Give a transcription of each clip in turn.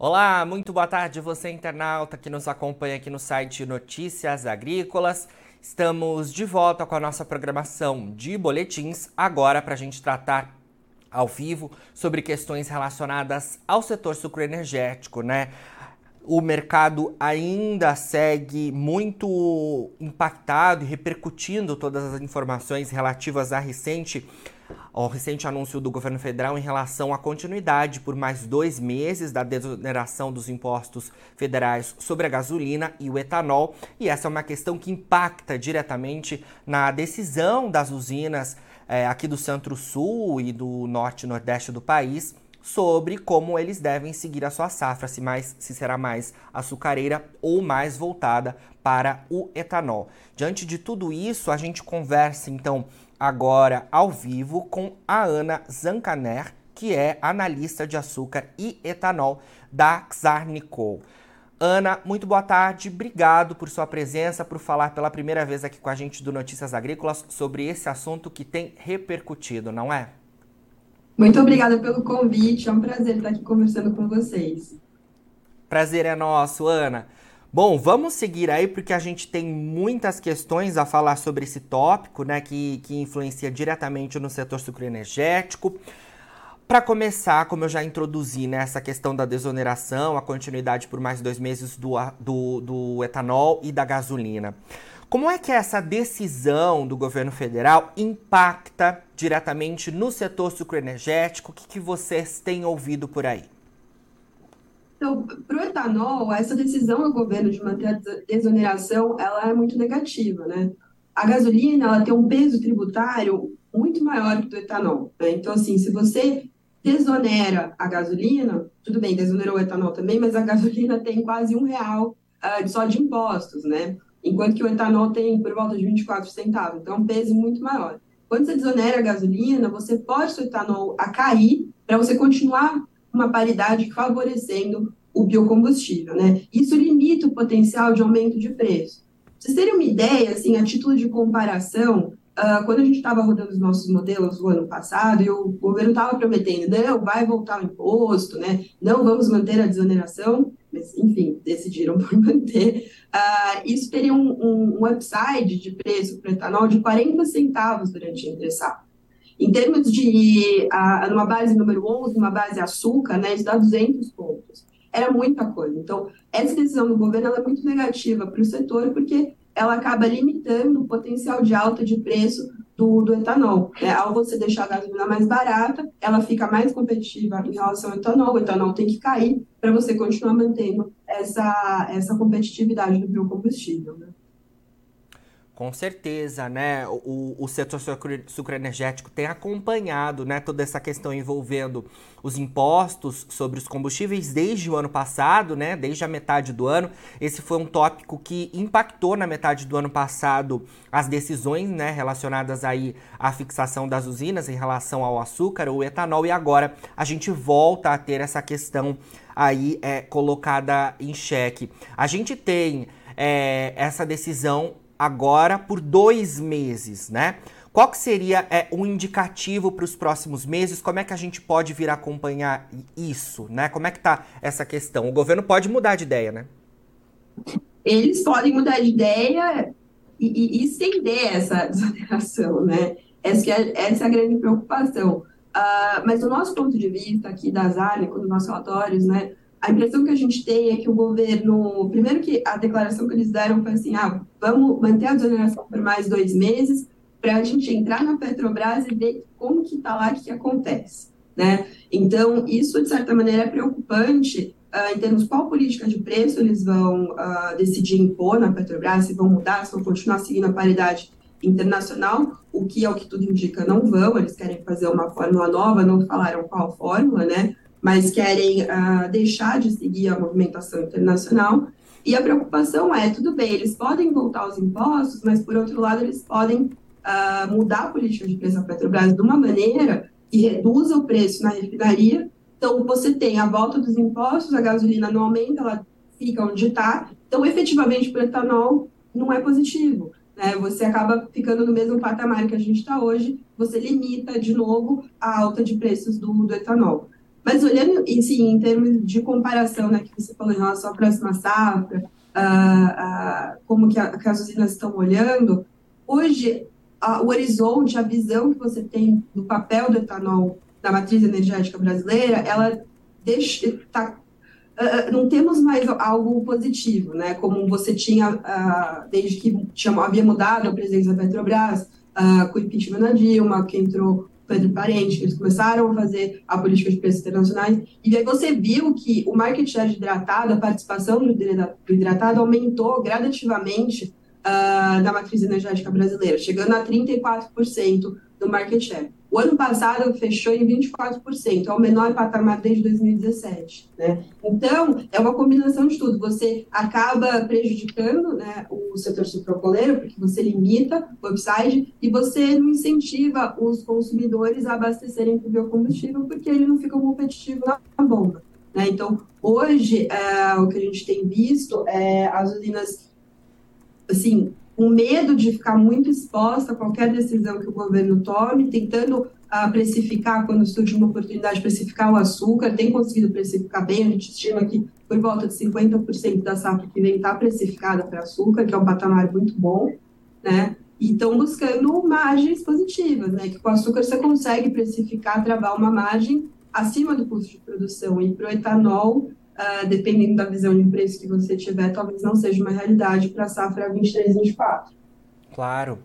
Olá, muito boa tarde você internauta que nos acompanha aqui no site Notícias Agrícolas. Estamos de volta com a nossa programação de boletins, agora para a gente tratar ao vivo sobre questões relacionadas ao setor sucroenergético, né? O mercado ainda segue muito impactado e repercutindo todas as informações relativas à recente ao recente anúncio do governo federal em relação à continuidade por mais dois meses da desoneração dos impostos federais sobre a gasolina e o etanol. E essa é uma questão que impacta diretamente na decisão das usinas é, aqui do Centro-Sul e do Norte e Nordeste do país sobre como eles devem seguir a sua safra, se, mais, se será mais açucareira ou mais voltada para o etanol. Diante de tudo isso, a gente conversa então agora ao vivo com a Ana Zancaner, que é analista de açúcar e etanol da Xarnicol. Ana, muito boa tarde. Obrigado por sua presença, por falar pela primeira vez aqui com a gente do Notícias Agrícolas sobre esse assunto que tem repercutido, não é? Muito obrigada pelo convite. É um prazer estar aqui conversando com vocês. Prazer é nosso, Ana. Bom, vamos seguir aí porque a gente tem muitas questões a falar sobre esse tópico, né, que, que influencia diretamente no setor sucroenergético. Para começar, como eu já introduzi né, questão da desoneração, a continuidade por mais dois meses do, do, do etanol e da gasolina. Como é que essa decisão do governo federal impacta diretamente no setor sucroenergético? O que, que vocês têm ouvido por aí? Então, para o etanol, essa decisão do governo de manter a desoneração, ela é muito negativa, né? A gasolina, ela tem um peso tributário muito maior que do etanol, né? Então, assim, se você desonera a gasolina, tudo bem, desonerou o etanol também, mas a gasolina tem quase um real uh, só de impostos, né? Enquanto que o etanol tem por volta de 24 centavos, então é um peso muito maior. Quando você desonera a gasolina, você pode o etanol a cair para você continuar uma paridade favorecendo o biocombustível, né? Isso limita o potencial de aumento de preço. Pra vocês terem uma ideia, assim, a título de comparação, uh, quando a gente estava rodando os nossos modelos no ano passado, e o governo estava prometendo, não, vai voltar o imposto, né? Não vamos manter a desoneração, mas, enfim, decidiram por manter. Uh, isso teria um, um, um upside de preço para etanol de 40 centavos durante a entre em termos de, a, numa base número 11, numa base açúcar, né, isso dá 200 pontos. Era muita coisa. Então, essa decisão do governo é muito negativa para o setor, porque ela acaba limitando o potencial de alta de preço do, do etanol. Né? Ao você deixar a gasolina mais barata, ela fica mais competitiva em relação ao etanol, o etanol tem que cair para você continuar mantendo essa, essa competitividade do biocombustível. Né? Com certeza, né? O, o setor sucroenergético tem acompanhado né, toda essa questão envolvendo os impostos sobre os combustíveis desde o ano passado, né? Desde a metade do ano. Esse foi um tópico que impactou na metade do ano passado as decisões né, relacionadas aí à fixação das usinas em relação ao açúcar ou etanol. E agora a gente volta a ter essa questão aí é, colocada em xeque. A gente tem é, essa decisão agora por dois meses, né? Qual que seria é, um indicativo para os próximos meses? Como é que a gente pode vir acompanhar isso, né? Como é que tá essa questão? O governo pode mudar de ideia, né? Eles podem mudar de ideia e, e, estender essa desoneração, né? Essa é, essa é a grande preocupação. Uh, mas do nosso ponto de vista aqui da Zane, com os nossos relatórios, né? A impressão que a gente tem é que o governo, primeiro que a declaração que eles deram foi assim, ah, vamos manter a desoneração por mais dois meses para a gente entrar na Petrobras e ver como que está lá, o que, que acontece, né? Então, isso, de certa maneira, é preocupante uh, em termos qual política de preço eles vão uh, decidir impor na Petrobras, se vão mudar, se vão continuar seguindo a paridade internacional, o que, é o que tudo indica, não vão, eles querem fazer uma fórmula nova, não falaram qual fórmula, né? Mas querem uh, deixar de seguir a movimentação internacional. E a preocupação é, tudo bem, eles podem voltar aos impostos, mas, por outro lado, eles podem uh, mudar a política de preço da Petrobras de uma maneira que reduza o preço na refinaria. Então, você tem a volta dos impostos, a gasolina não aumenta, ela fica onde está. Então, efetivamente, para o etanol, não é positivo. Né? Você acaba ficando no mesmo patamar que a gente está hoje, você limita, de novo, a alta de preços do, do etanol. Mas olhando, sim, em termos de comparação, né, que você falou em relação à próxima safra, uh, uh, como que, a, que, as usinas estão olhando, hoje uh, o horizonte, a visão que você tem do papel do etanol na matriz energética brasileira, ela deixa, tá, não temos mais algo positivo, né? Como você tinha desde que tinha, havia mudado a presença da Petrobras, com o impeachment da Dilma, que entrou Pedro Parente, eles começaram a fazer a política de preços internacionais, e aí você viu que o market share de hidratado, a participação do hidratado aumentou gradativamente uh, na matriz energética brasileira, chegando a 34% do market share. O ano passado fechou em 24%, é o menor patamar desde 2017. Né? Então, é uma combinação de tudo. Você acaba prejudicando né, o setor sucrocoleiro, porque você limita o upside, e você não incentiva os consumidores a abastecerem com biocombustível, porque ele não fica competitivo na bomba. Né? Então, hoje, é, o que a gente tem visto é as usinas, assim, com medo de ficar muito exposta a qualquer decisão que o governo tome, tentando uh, precificar, quando surge uma oportunidade, precificar o açúcar, tem conseguido precificar bem, a gente estima que por volta de 50% da safra que vem está precificada para açúcar, que é um patamar muito bom, né? E estão buscando margens positivas, né? Que com açúcar você consegue precificar, travar uma margem acima do custo de produção. E para o etanol, uh, dependendo da visão de preço que você tiver, talvez não seja uma realidade para a safra 23, 24. Claro.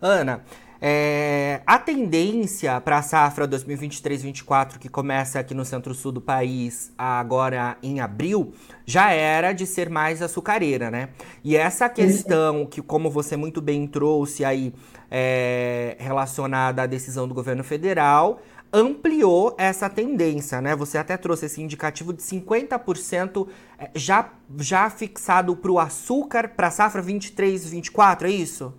Ana, é, a tendência para a safra 2023-24, que começa aqui no centro-sul do país agora em abril, já era de ser mais açucareira, né? E essa questão que, como você muito bem trouxe aí, é, relacionada à decisão do governo federal, ampliou essa tendência, né? Você até trouxe esse indicativo de 50% é, já, já fixado para o açúcar para a safra 23-24, é isso?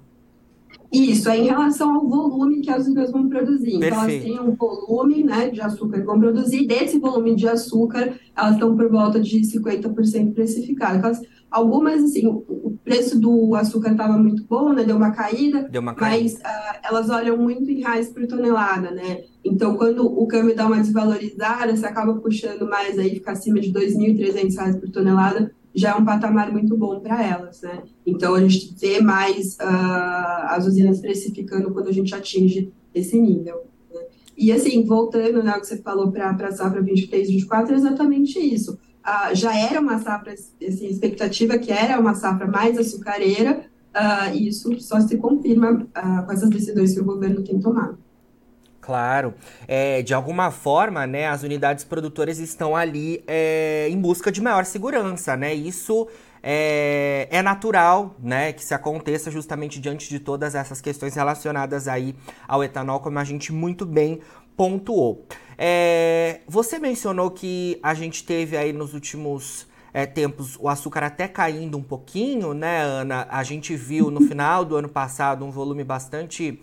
Isso, é em relação ao volume que as usinas vão produzir. Perfeito. Então, elas têm um volume né, de açúcar que vão produzir, desse volume de açúcar, elas estão por volta de 50% precificadas. Algumas, assim, o preço do açúcar estava muito bom, né? Deu uma caída, Deu uma caída. mas uh, elas olham muito em reais por tonelada, né? Então, quando o câmbio dá uma desvalorizada, você acaba puxando mais aí, fica acima de R$ 2.300 por tonelada, já é um patamar muito bom para elas, né? Então, a gente vê mais uh, as usinas precificando quando a gente atinge esse nível. Né? E, assim, voltando né, ao que você falou para a safra 23, 24, é exatamente isso uh, já era uma safra, assim, expectativa que era uma safra mais açucareira, uh, e isso só se confirma uh, com essas decisões que o governo tem tomado. Claro. É, de alguma forma, né, as unidades produtoras estão ali é, em busca de maior segurança, né? Isso é, é, natural, né, que se aconteça justamente diante de todas essas questões relacionadas aí ao etanol, como a gente muito bem pontuou. É, você mencionou que a gente teve aí nos últimos é, tempos o açúcar até caindo um pouquinho, né, Ana? A gente viu no final do ano passado um volume bastante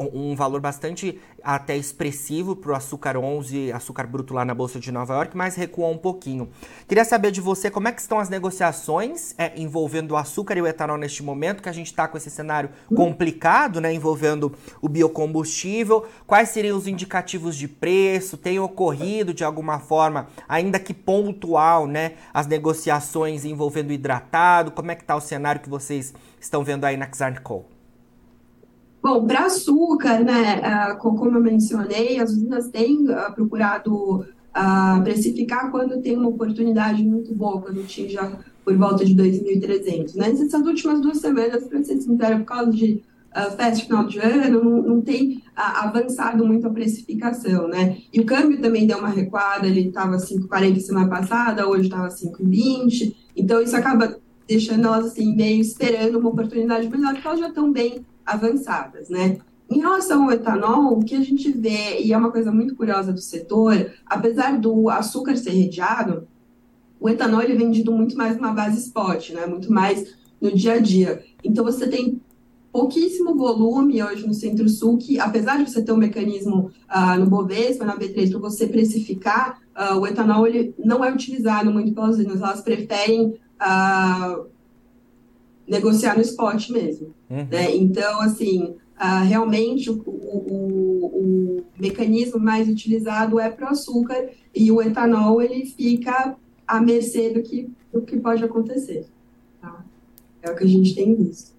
um valor bastante até expressivo para o açúcar 11, açúcar bruto lá na Bolsa de Nova York, mas recuou um pouquinho. Queria saber de você como é que estão as negociações é, envolvendo o açúcar e o etanol neste momento, que a gente está com esse cenário complicado, né, envolvendo o biocombustível. Quais seriam os indicativos de preço? Tem ocorrido de alguma forma, ainda que pontual, né, as negociações envolvendo hidratado? Como é que está o cenário que vocês estão vendo aí na Xarnicol? Bom, para açúcar, né, uh, como eu mencionei, as usinas têm uh, procurado uh, precificar quando tem uma oportunidade muito boa, quando já por volta de 2.300. Né? Nessas últimas duas semanas, para ser sincero, por causa de uh, festa final de ano, não, não tem avançado muito a precificação, né? E o câmbio também deu uma recuada, ele estava 5,40 semana passada, hoje estava 5,20, então isso acaba deixando elas assim, meio esperando uma oportunidade melhor, porque elas já estão bem avançadas, né? Em relação ao etanol, o que a gente vê, e é uma coisa muito curiosa do setor, apesar do açúcar ser redeado, o etanol é vendido muito mais numa base spot, né? Muito mais no dia a dia. Então você tem pouquíssimo volume hoje no Centro-Sul, que apesar de você ter um mecanismo uh, no Bovespa, na B3, para você precificar, uh, o etanol ele não é utilizado muito pelas usinas, elas preferem uh, negociar no spot mesmo. Uhum. Né? Então, assim, uh, realmente o, o, o mecanismo mais utilizado é para o açúcar e o etanol ele fica à mercê do que, do que pode acontecer. Tá? É o que a gente tem visto.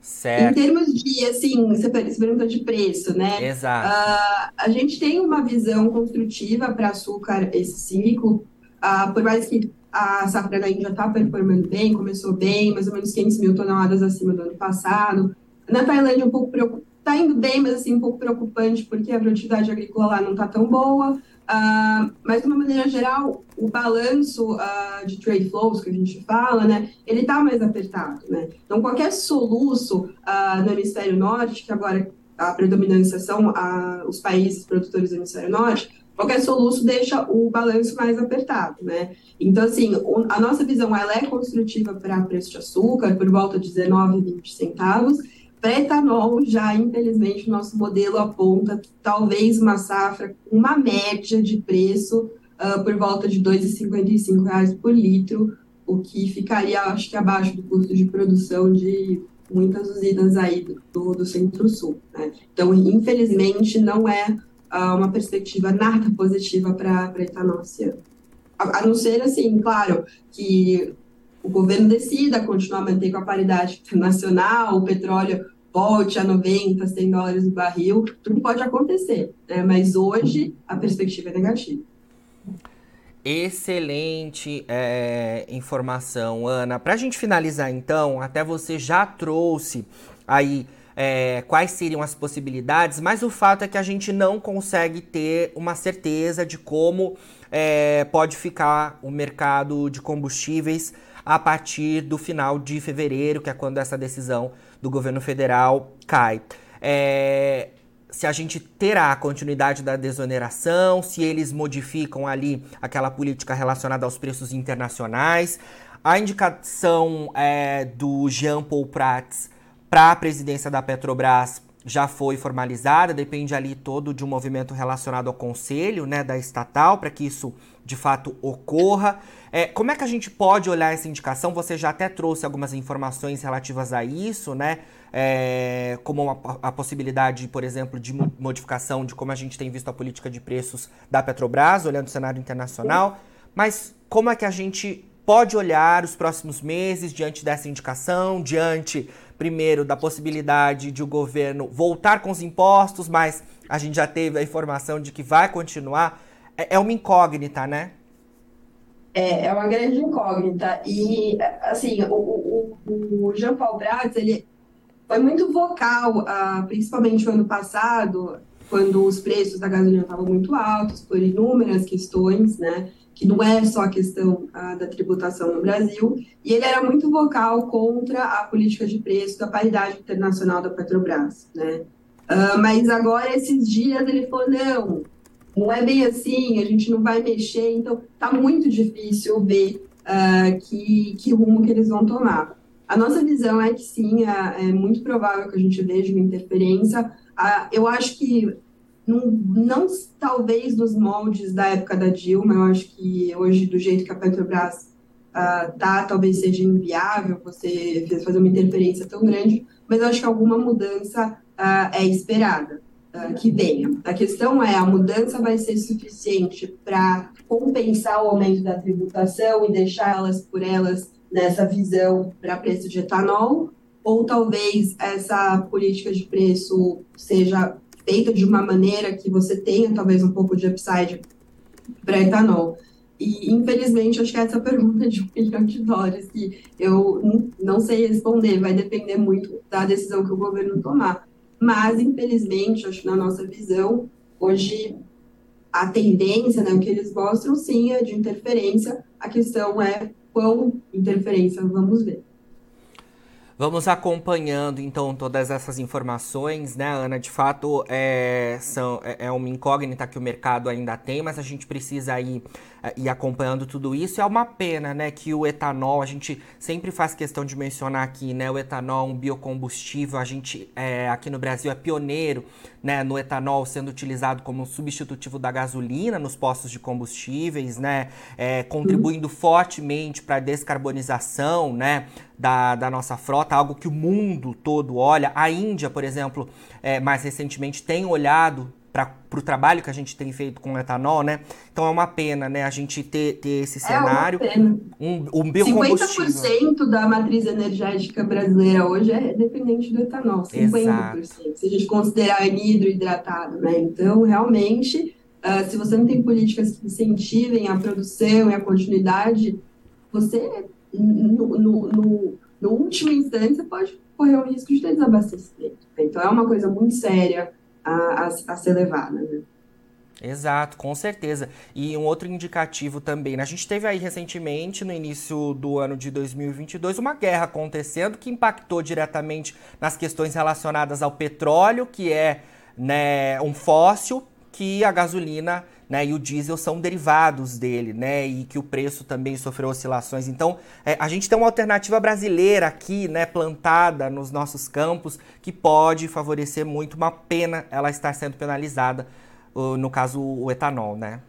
Certo. Em termos de, assim, você perguntou de preço, né? Exato. Uh, a gente tem uma visão construtiva para açúcar esse ciclo, uh, por mais que a safra da Índia está performando bem, começou bem, mais ou menos 500 mil toneladas acima do ano passado. Na Tailândia, um pouco está indo bem, mas assim, um pouco preocupante, porque a produtividade agrícola lá não está tão boa. Uh, mas, de uma maneira geral, o balanço uh, de trade flows que a gente fala, né, ele está mais apertado, né? Então, qualquer soluço uh, no hemisfério norte, que agora a predominância são os países produtores do hemisfério norte, qualquer soluço deixa o balanço mais apertado, né? Então, assim, a nossa visão, ela é construtiva para preço de açúcar, por volta de 19, 20 centavos, para etanol, já infelizmente, o nosso modelo aponta talvez uma safra, uma média de preço uh, por volta de R$ 2,55 por litro, o que ficaria, acho que, abaixo do custo de produção de muitas usinas aí do, do Centro-Sul. Né? Então, infelizmente, não é uma perspectiva nada positiva para etanol esse ano. A, a não ser, assim, claro, que o governo decida continuar a manter com a paridade internacional, o petróleo volte a 90, 100 dólares o barril, tudo pode acontecer, né? mas hoje a perspectiva é negativa. Excelente é, informação, Ana. Para a gente finalizar, então, até você já trouxe aí é, quais seriam as possibilidades, mas o fato é que a gente não consegue ter uma certeza de como é, pode ficar o mercado de combustíveis a partir do final de fevereiro, que é quando essa decisão do governo federal cai. É, se a gente terá a continuidade da desoneração, se eles modificam ali aquela política relacionada aos preços internacionais. A indicação é, do Jean Paul Prats para a presidência da Petrobras já foi formalizada, depende ali todo de um movimento relacionado ao conselho né, da estatal para que isso de fato ocorra. É, como é que a gente pode olhar essa indicação? Você já até trouxe algumas informações relativas a isso, né? É, como uma, a possibilidade, por exemplo, de modificação de como a gente tem visto a política de preços da Petrobras, olhando o cenário internacional. Mas como é que a gente pode olhar os próximos meses diante dessa indicação, diante, primeiro, da possibilidade de o governo voltar com os impostos, mas a gente já teve a informação de que vai continuar. É, é uma incógnita, né? É, é uma grande incógnita. E, assim, o, o, o Jean Paul Prats, ele foi muito vocal, uh, principalmente no ano passado, quando os preços da gasolina estavam muito altos, por inúmeras questões, né? Que não é só a questão uh, da tributação no Brasil. E ele era muito vocal contra a política de preço da paridade internacional da Petrobras, né? Uh, mas agora, esses dias, ele falou: não, não é bem assim, a gente não vai mexer, então tá muito difícil ver uh, que, que rumo que eles vão tomar. A nossa visão é que sim, é, é muito provável que a gente veja uma interferência. Eu acho que não, não, talvez nos moldes da época da Dilma, eu acho que hoje, do jeito que a Petrobras uh, tá, talvez seja inviável você fazer uma interferência tão grande, mas eu acho que alguma mudança uh, é esperada. Ah, que venha. A questão é, a mudança vai ser suficiente para compensar o aumento da tributação e deixar elas por elas nessa visão para preço de etanol, ou talvez essa política de preço seja feita de uma maneira que você tenha talvez um pouco de upside para etanol. E, infelizmente, acho que essa pergunta de um milhão de dólares que eu não sei responder, vai depender muito da decisão que o governo tomar. Mas, infelizmente, acho que na nossa visão, hoje a tendência, né, o que eles mostram, sim, é de interferência. A questão é quão interferência vamos ver. Vamos acompanhando então todas essas informações, né, Ana? De fato, é, são, é, é uma incógnita que o mercado ainda tem, mas a gente precisa ir, é, ir acompanhando tudo isso. É uma pena, né, que o etanol, a gente sempre faz questão de mencionar aqui, né, o etanol, um biocombustível, a gente é, aqui no Brasil é pioneiro, né, no etanol sendo utilizado como substitutivo da gasolina nos postos de combustíveis, né, é, contribuindo fortemente para a descarbonização, né, da, da nossa frota, algo que o mundo todo olha. A Índia, por exemplo, é, mais recentemente tem olhado para o trabalho que a gente tem feito com etanol, né? Então é uma pena, né, a gente ter, ter esse cenário. É uma pena. Um, um biocombustível. 50% da matriz energética brasileira hoje é dependente do etanol. 50%. Exato. Se a gente considerar anidro hidratado, né? Então, realmente, uh, se você não tem políticas que incentivem a produção e a continuidade, você, no, no, no, no último instante, você pode correr o risco de ter desabastecimento. Então, é uma coisa muito séria a, a, a ser levada. Né? Exato, com certeza. E um outro indicativo também, né? a gente teve aí recentemente, no início do ano de 2022, uma guerra acontecendo que impactou diretamente nas questões relacionadas ao petróleo, que é né, um fóssil, que a gasolina né, e o diesel são derivados dele, né, e que o preço também sofreu oscilações. Então, é, a gente tem uma alternativa brasileira aqui, né, plantada nos nossos campos, que pode favorecer muito. Uma pena ela estar sendo penalizada, no caso, o etanol, né?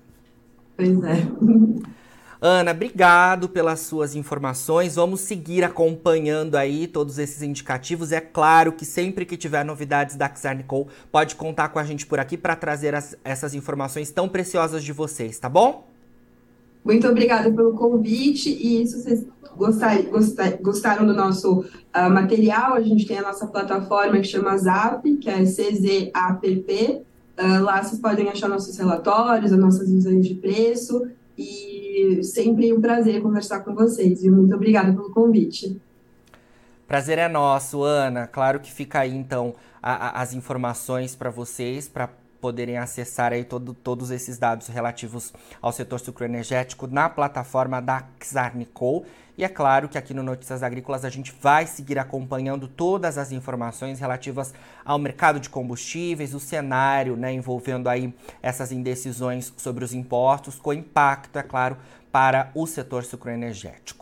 Pois é. Ana, obrigado pelas suas informações. Vamos seguir acompanhando aí todos esses indicativos. É claro que sempre que tiver novidades da Xarnicol, pode contar com a gente por aqui para trazer as, essas informações tão preciosas de vocês, tá bom? Muito obrigada pelo convite e se vocês gostar, gostar, gostaram do nosso uh, material, a gente tem a nossa plataforma que chama Zap, que é CZAPP. Uh, lá vocês podem achar nossos relatórios, as nossas visões de preço e sempre um prazer conversar com vocês. E muito obrigada pelo convite. Prazer é nosso, Ana. Claro que fica aí então a, a, as informações para vocês, para poderem acessar aí todo, todos esses dados relativos ao setor sucroenergético na plataforma da Xarnicol. E é claro que aqui no Notícias Agrícolas a gente vai seguir acompanhando todas as informações relativas ao mercado de combustíveis, o cenário né, envolvendo aí essas indecisões sobre os impostos, com impacto, é claro, para o setor sucroenergético.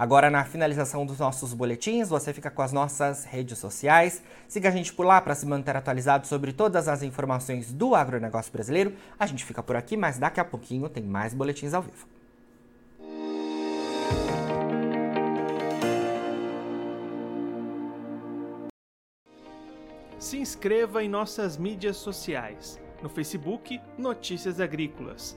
Agora, na finalização dos nossos boletins, você fica com as nossas redes sociais. Siga a gente por lá para se manter atualizado sobre todas as informações do agronegócio brasileiro. A gente fica por aqui, mas daqui a pouquinho tem mais boletins ao vivo. Se inscreva em nossas mídias sociais. No Facebook, Notícias Agrícolas.